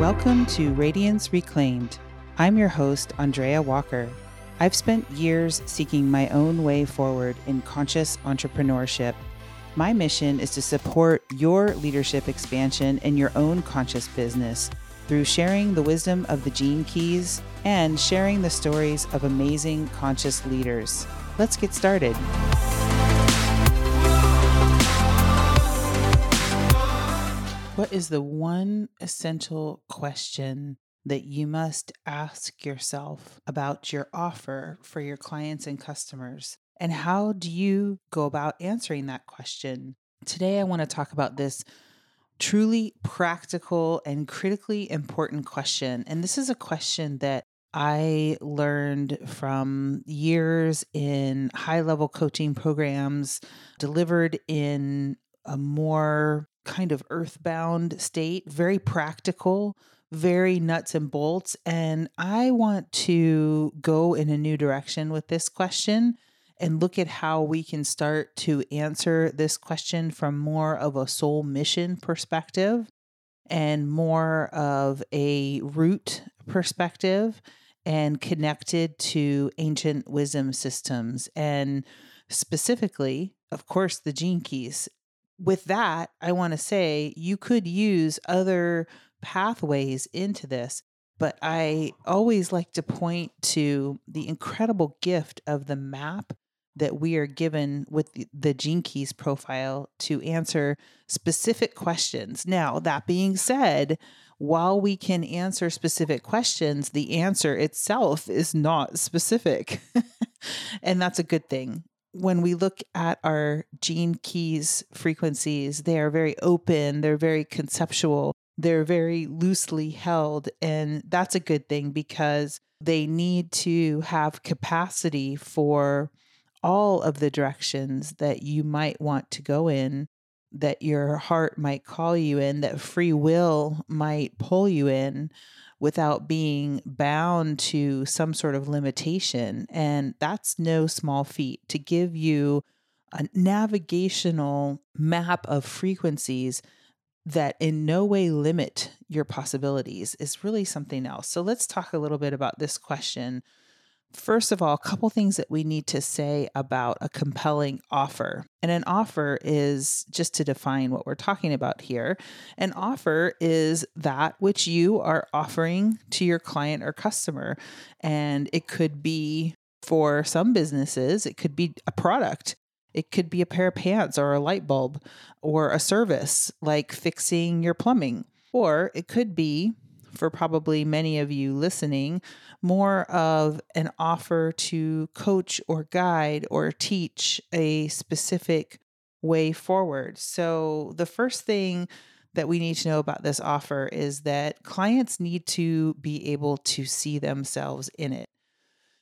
Welcome to Radiance Reclaimed. I'm your host, Andrea Walker. I've spent years seeking my own way forward in conscious entrepreneurship. My mission is to support your leadership expansion in your own conscious business through sharing the wisdom of the gene keys and sharing the stories of amazing conscious leaders. Let's get started. What is the one essential question that you must ask yourself about your offer for your clients and customers? And how do you go about answering that question? Today, I want to talk about this truly practical and critically important question. And this is a question that I learned from years in high level coaching programs delivered in a more kind of earthbound state, very practical, very nuts and bolts. And I want to go in a new direction with this question and look at how we can start to answer this question from more of a soul mission perspective and more of a root perspective and connected to ancient wisdom systems and specifically of course the gene keys with that, I want to say you could use other pathways into this, but I always like to point to the incredible gift of the map that we are given with the, Gene Keys profile to answer specific questions. Now, that being said, while we can answer specific questions, the answer itself is not specific. and that's a good thing when we look at our gene keys frequencies, they are very open, they're very conceptual, they're very loosely held. And that's a good thing because they need to have capacity for all of the directions that you might want to go in, that your heart might call you in, that free will might pull you in without being bound to some sort of limitation. And that's no small feat to give you a navigational map of frequencies that in no way limit your possibilities is really something else. So let's talk a little bit about this question First of all, a couple things that we need to say about a compelling offer. And an offer is just to define what we're talking about here. An offer is that which you are offering to your client or customer. And it could be for some businesses, it could be a product. It could be a pair of pants or a light bulb or a service like fixing your plumbing. Or it could be for probably many of you listening, more of an offer to coach or guide or teach a specific way forward. So, the first thing that we need to know about this offer is that clients need to be able to see themselves in it.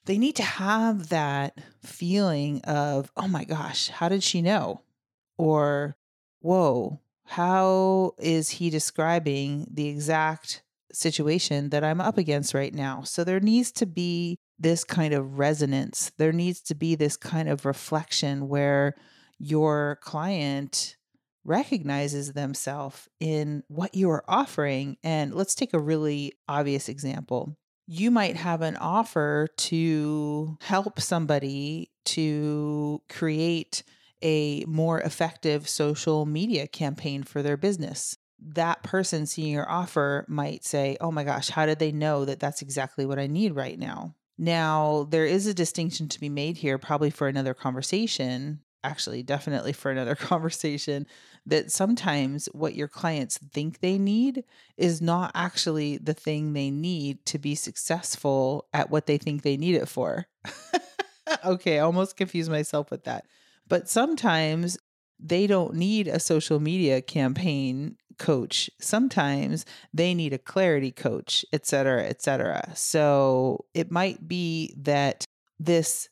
They need to have that feeling of, oh my gosh, how did she know? Or, whoa, how is he describing the exact situation that I'm up against right now. So there needs to be this kind of resonance. There needs to be this kind of reflection where your client recognizes themselves in what you are offering. And let's take a really obvious example. You might have an offer to help somebody to create a more effective social media campaign for their business that person seeing your offer might say, Oh my gosh, how did they know that that's exactly what I need right now? Now, there is a distinction to be made here, probably for another conversation, actually, definitely for another conversation, that sometimes what your clients think they need is not actually the thing they need to be successful at what they think they need it for. okay, I almost confused myself with that. But sometimes they don't need a social media campaign coach. Sometimes they need a clarity coach, et cetera, et cetera. So it might be that this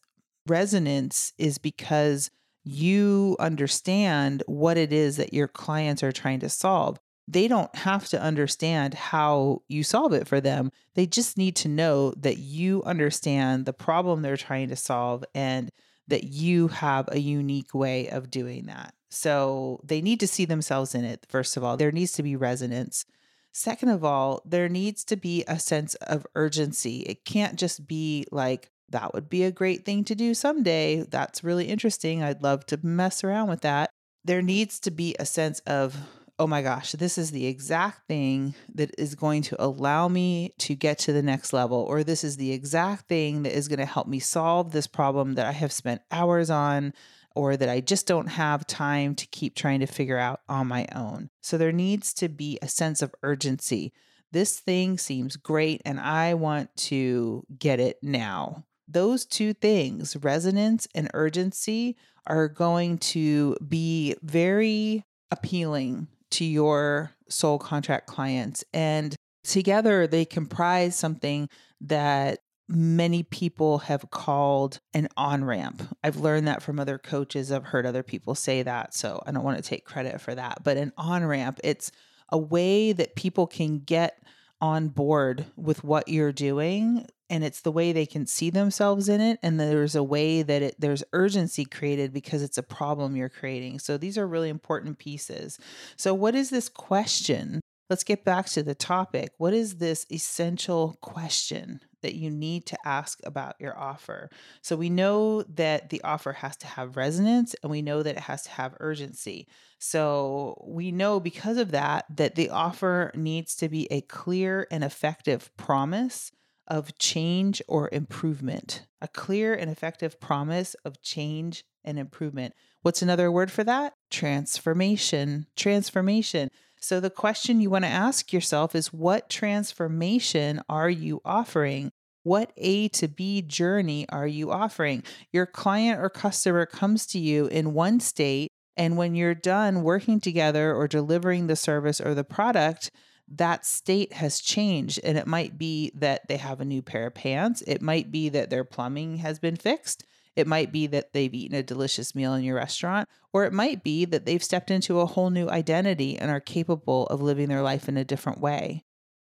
resonance is because you understand what it is that your clients are trying to solve. They don't have to understand how you solve it for them. They just need to know that you understand the problem they're trying to solve and that you have a unique way of doing that. So they need to see themselves in it, first of all. There needs to be resonance. Second of all, there needs to be a sense of urgency. It can't just be like, that would be a great thing to do someday. That's really interesting. I'd love to mess around with that. There needs to be a sense of, oh my gosh, this is the exact thing that is going to allow me to get to the next level, or this is the exact thing that is going to help me solve this problem that I have spent hours on, or that I just don't have time to keep trying to figure out on my own. So there needs to be a sense of urgency. This thing seems great, and I want to get it now those two things, resonance and urgency, are going to be very appealing to your soul contract clients. And together they comprise something that many people have called an on ramp. I've learned that from other coaches. I've heard other people say that. So I don't want to take credit for that. But an on ramp, it's a way that people can get on board with what you're doing and it's the way they can see themselves in it and there's a way that it there's urgency created because it's a problem you're creating so these are really important pieces so what is this question let's get back to the topic what is this essential question that you need to ask about your offer so we know that the offer has to have resonance and we know that it has to have urgency so we know because of that that the offer needs to be a clear and effective promise of change or improvement, a clear and effective promise of change and improvement. What's another word for that? Transformation. Transformation. So, the question you want to ask yourself is what transformation are you offering? What A to B journey are you offering? Your client or customer comes to you in one state, and when you're done working together or delivering the service or the product, that state has changed. And it might be that they have a new pair of pants. It might be that their plumbing has been fixed. It might be that they've eaten a delicious meal in your restaurant, or it might be that they've stepped into a whole new identity and are capable of living their life in a different way.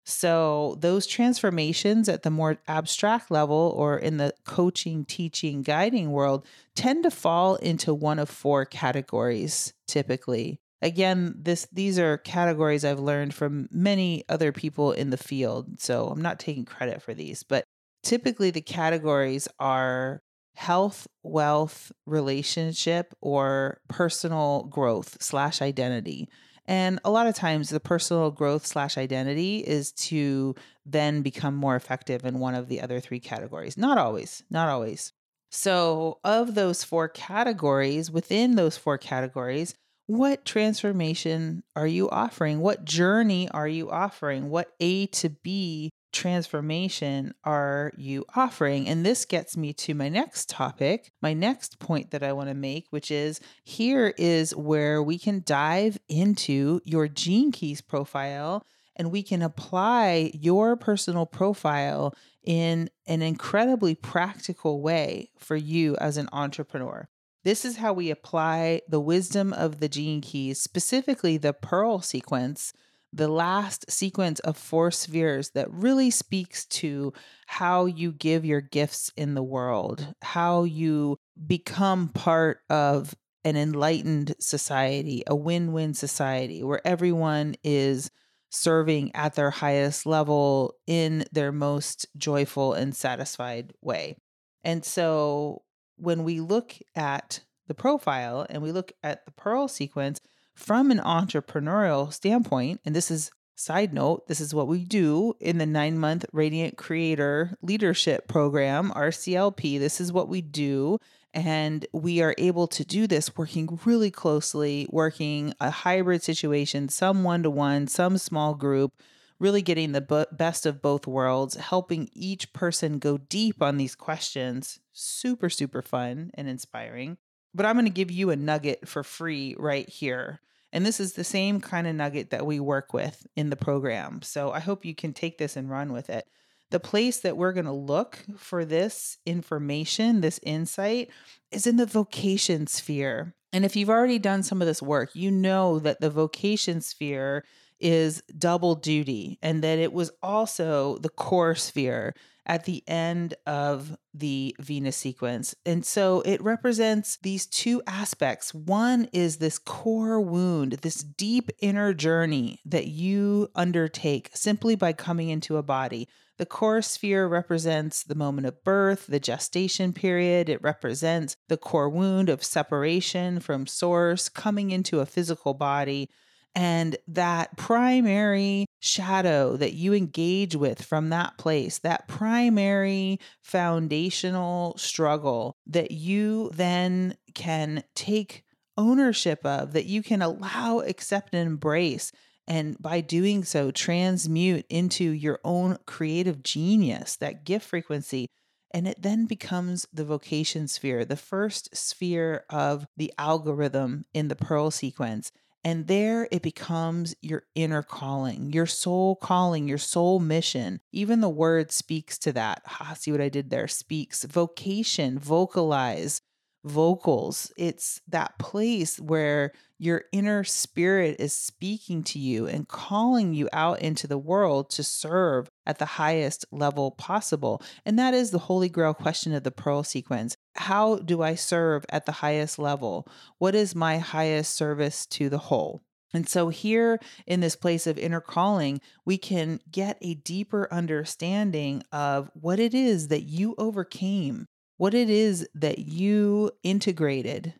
So, those transformations at the more abstract level or in the coaching, teaching, guiding world tend to fall into one of four categories typically. Again this these are categories i've learned from many other people in the field so i'm not taking credit for these but typically the categories are health wealth relationship or personal growth slash identity and a lot of times the personal growth slash identity is to then become more effective in one of the other three categories not always not always so of those four categories within those four categories what transformation are you offering? What journey are you offering? What A to B transformation are you offering? And this gets me to my next topic, my next point that I want to make, which is here is where we can dive into your Gene Keys profile and we can apply your personal profile in an incredibly practical way for you as an entrepreneur. This is how we apply the wisdom of the gene keys, specifically the pearl sequence, the last sequence of four spheres that really speaks to how you give your gifts in the world, how you become part of an enlightened society, a win win society where everyone is serving at their highest level in their most joyful and satisfied way. And so when we look at the profile and we look at the Pearl sequence from an entrepreneurial standpoint, and this is side note, this is what we do in the nine month Radiant Creator Leadership Program, RCLP. This is what we do. And we are able to do this working really closely, working a hybrid situation, some one to one, some small group, really getting the best of both worlds, helping each person go deep on these questions. Super, super fun and inspiring. But I'm going to give you a nugget for free right here. And this is the same kind of nugget that we work with in the program. So I hope you can take this and run with it. The place that we're going to look for this information, this insight, is in the vocation sphere. And if you've already done some of this work, you know that the vocation sphere is double duty and that it was also the core sphere. At the end of the Venus sequence. And so it represents these two aspects. One is this core wound, this deep inner journey that you undertake simply by coming into a body. The core sphere represents the moment of birth, the gestation period. It represents the core wound of separation from source, coming into a physical body. And that primary shadow that you engage with from that place, that primary foundational struggle that you then can take ownership of, that you can allow, accept, and embrace. And by doing so, transmute into your own creative genius, that gift frequency. And it then becomes the vocation sphere, the first sphere of the algorithm in the Pearl sequence. And there it becomes your inner calling, your soul calling, your soul mission. Even the word speaks to that. Ah, see what I did there? Speaks. Vocation, vocalize, vocals. It's that place where your inner spirit is speaking to you and calling you out into the world to serve at the highest level possible. And that is the holy grail question of the pearl sequence. How do I serve at the highest level? What is my highest service to the whole? And so, here in this place of inner calling, we can get a deeper understanding of what it is that you overcame what it is that you integrated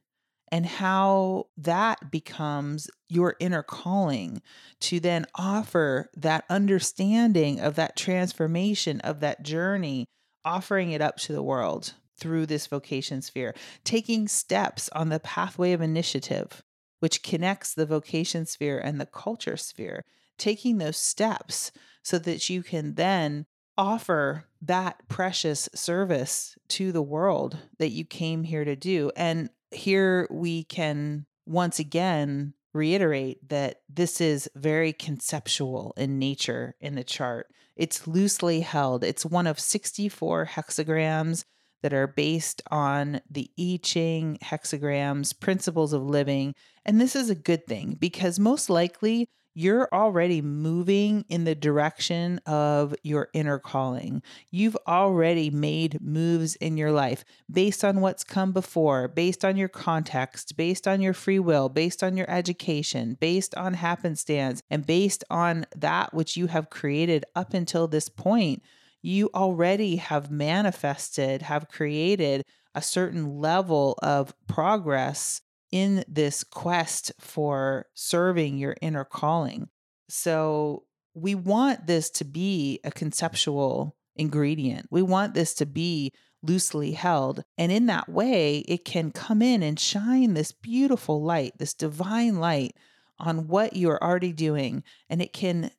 and how that becomes your inner calling to then offer that understanding of that transformation of that journey, offering it up to the world through this vocation sphere, taking steps on the pathway of initiative, which connects the vocation sphere and the culture sphere, taking those steps so that you can then offer that precious service to the world that you came here to do. And here we can once again reiterate that this is very conceptual in nature in the chart. It's loosely held, it's one of 64 hexagrams that are based on the I Ching hexagrams, principles of living. And this is a good thing because most likely you're already moving in the direction of your inner calling. You've already made moves in your life based on what's come before, based on your context, based on your free will, based on your education, based on happenstance, and based on that which you have created up until this point. You already have manifested, have created a certain level of progress in this quest for serving your inner calling. So, we want this to be a conceptual ingredient. We want this to be loosely held. And in that way, it can come in and shine this beautiful light, this divine light on what you are already doing. And it can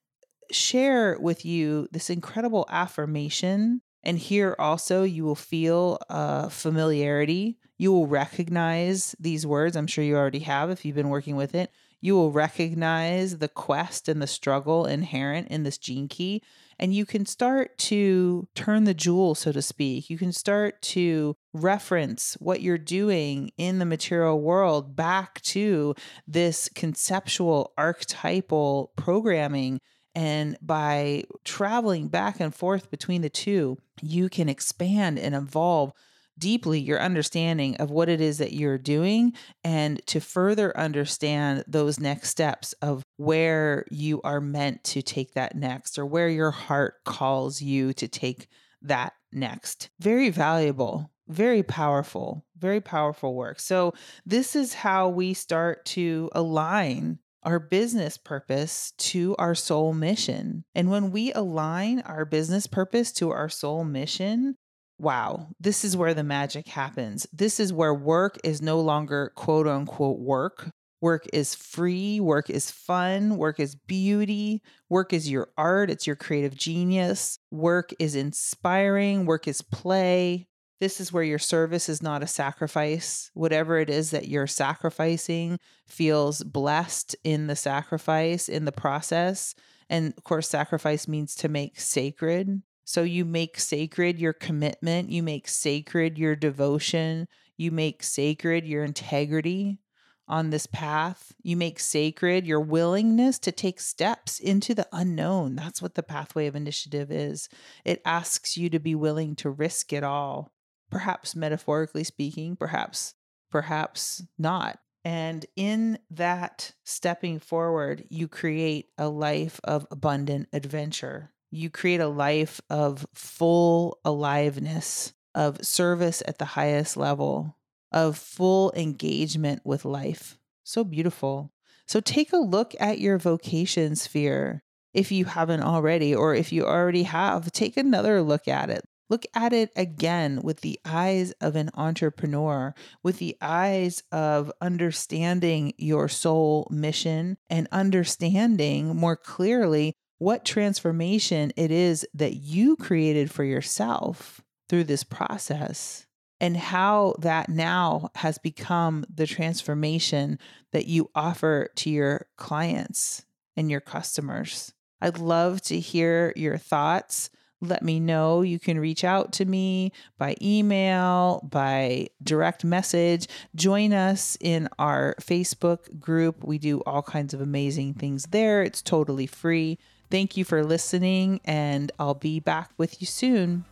share with you this incredible affirmation. And here also, you will feel a familiarity you will recognize these words. I'm sure you already have if you've been working with it. You will recognize the quest and the struggle inherent in this gene key. And you can start to turn the jewel, so to speak. You can start to reference what you're doing in the material world back to this conceptual, archetypal programming. And by traveling back and forth between the two, you can expand and evolve deeply your understanding of what it is that you're doing and to further understand those next steps of where you are meant to take that next or where your heart calls you to take that next. Very valuable, very powerful, very powerful work. So, this is how we start to align our business purpose to our soul mission. And when we align our business purpose to our soul mission, wow, this is where the magic happens. This is where work is no longer quote unquote work. Work is free, work is fun, work is beauty, work is your art, it's your creative genius, work is inspiring, work is play. This is where your service is not a sacrifice. Whatever it is that you're sacrificing feels blessed in the sacrifice, in the process. And of course, sacrifice means to make sacred. So you make sacred your commitment, you make sacred your devotion, you make sacred your integrity, on this path. You make sacred your willingness to take steps into the unknown. That's what the pathway of initiative is. It asks you to be willing to risk it all, perhaps metaphorically speaking, perhaps, perhaps not. And in that stepping forward, you create a life of abundant adventure. You create a life of full aliveness, of service at the highest level, of full engagement with life. So beautiful. So take a look at your vocation sphere if you haven't already, or if you already have, take another look at it. Look at it again with the eyes of an entrepreneur, with the eyes of understanding your soul mission and understanding more clearly what transformation it is that you created for yourself through this process and how that now has become the transformation that you offer to your clients and your customers. I'd love to hear your thoughts let me know. You can reach out to me by email, by direct message. Join us in our Facebook group. We do all kinds of amazing things there. It's totally free. Thank you for listening, and I'll be back with you soon.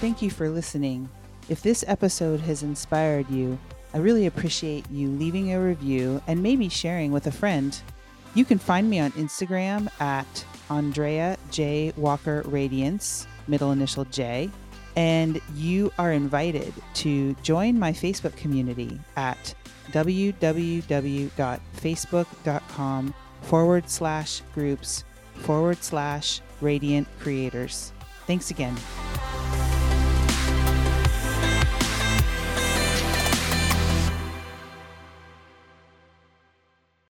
Thank you for listening. If this episode has inspired you, I really appreciate you leaving a review and maybe sharing with a friend. You can find me on Instagram at Andrea J. Walker Radiance, middle initial J. And you are invited to join my Facebook community at www.facebook.com forward slash groups forward slash radiant creators. Thanks again.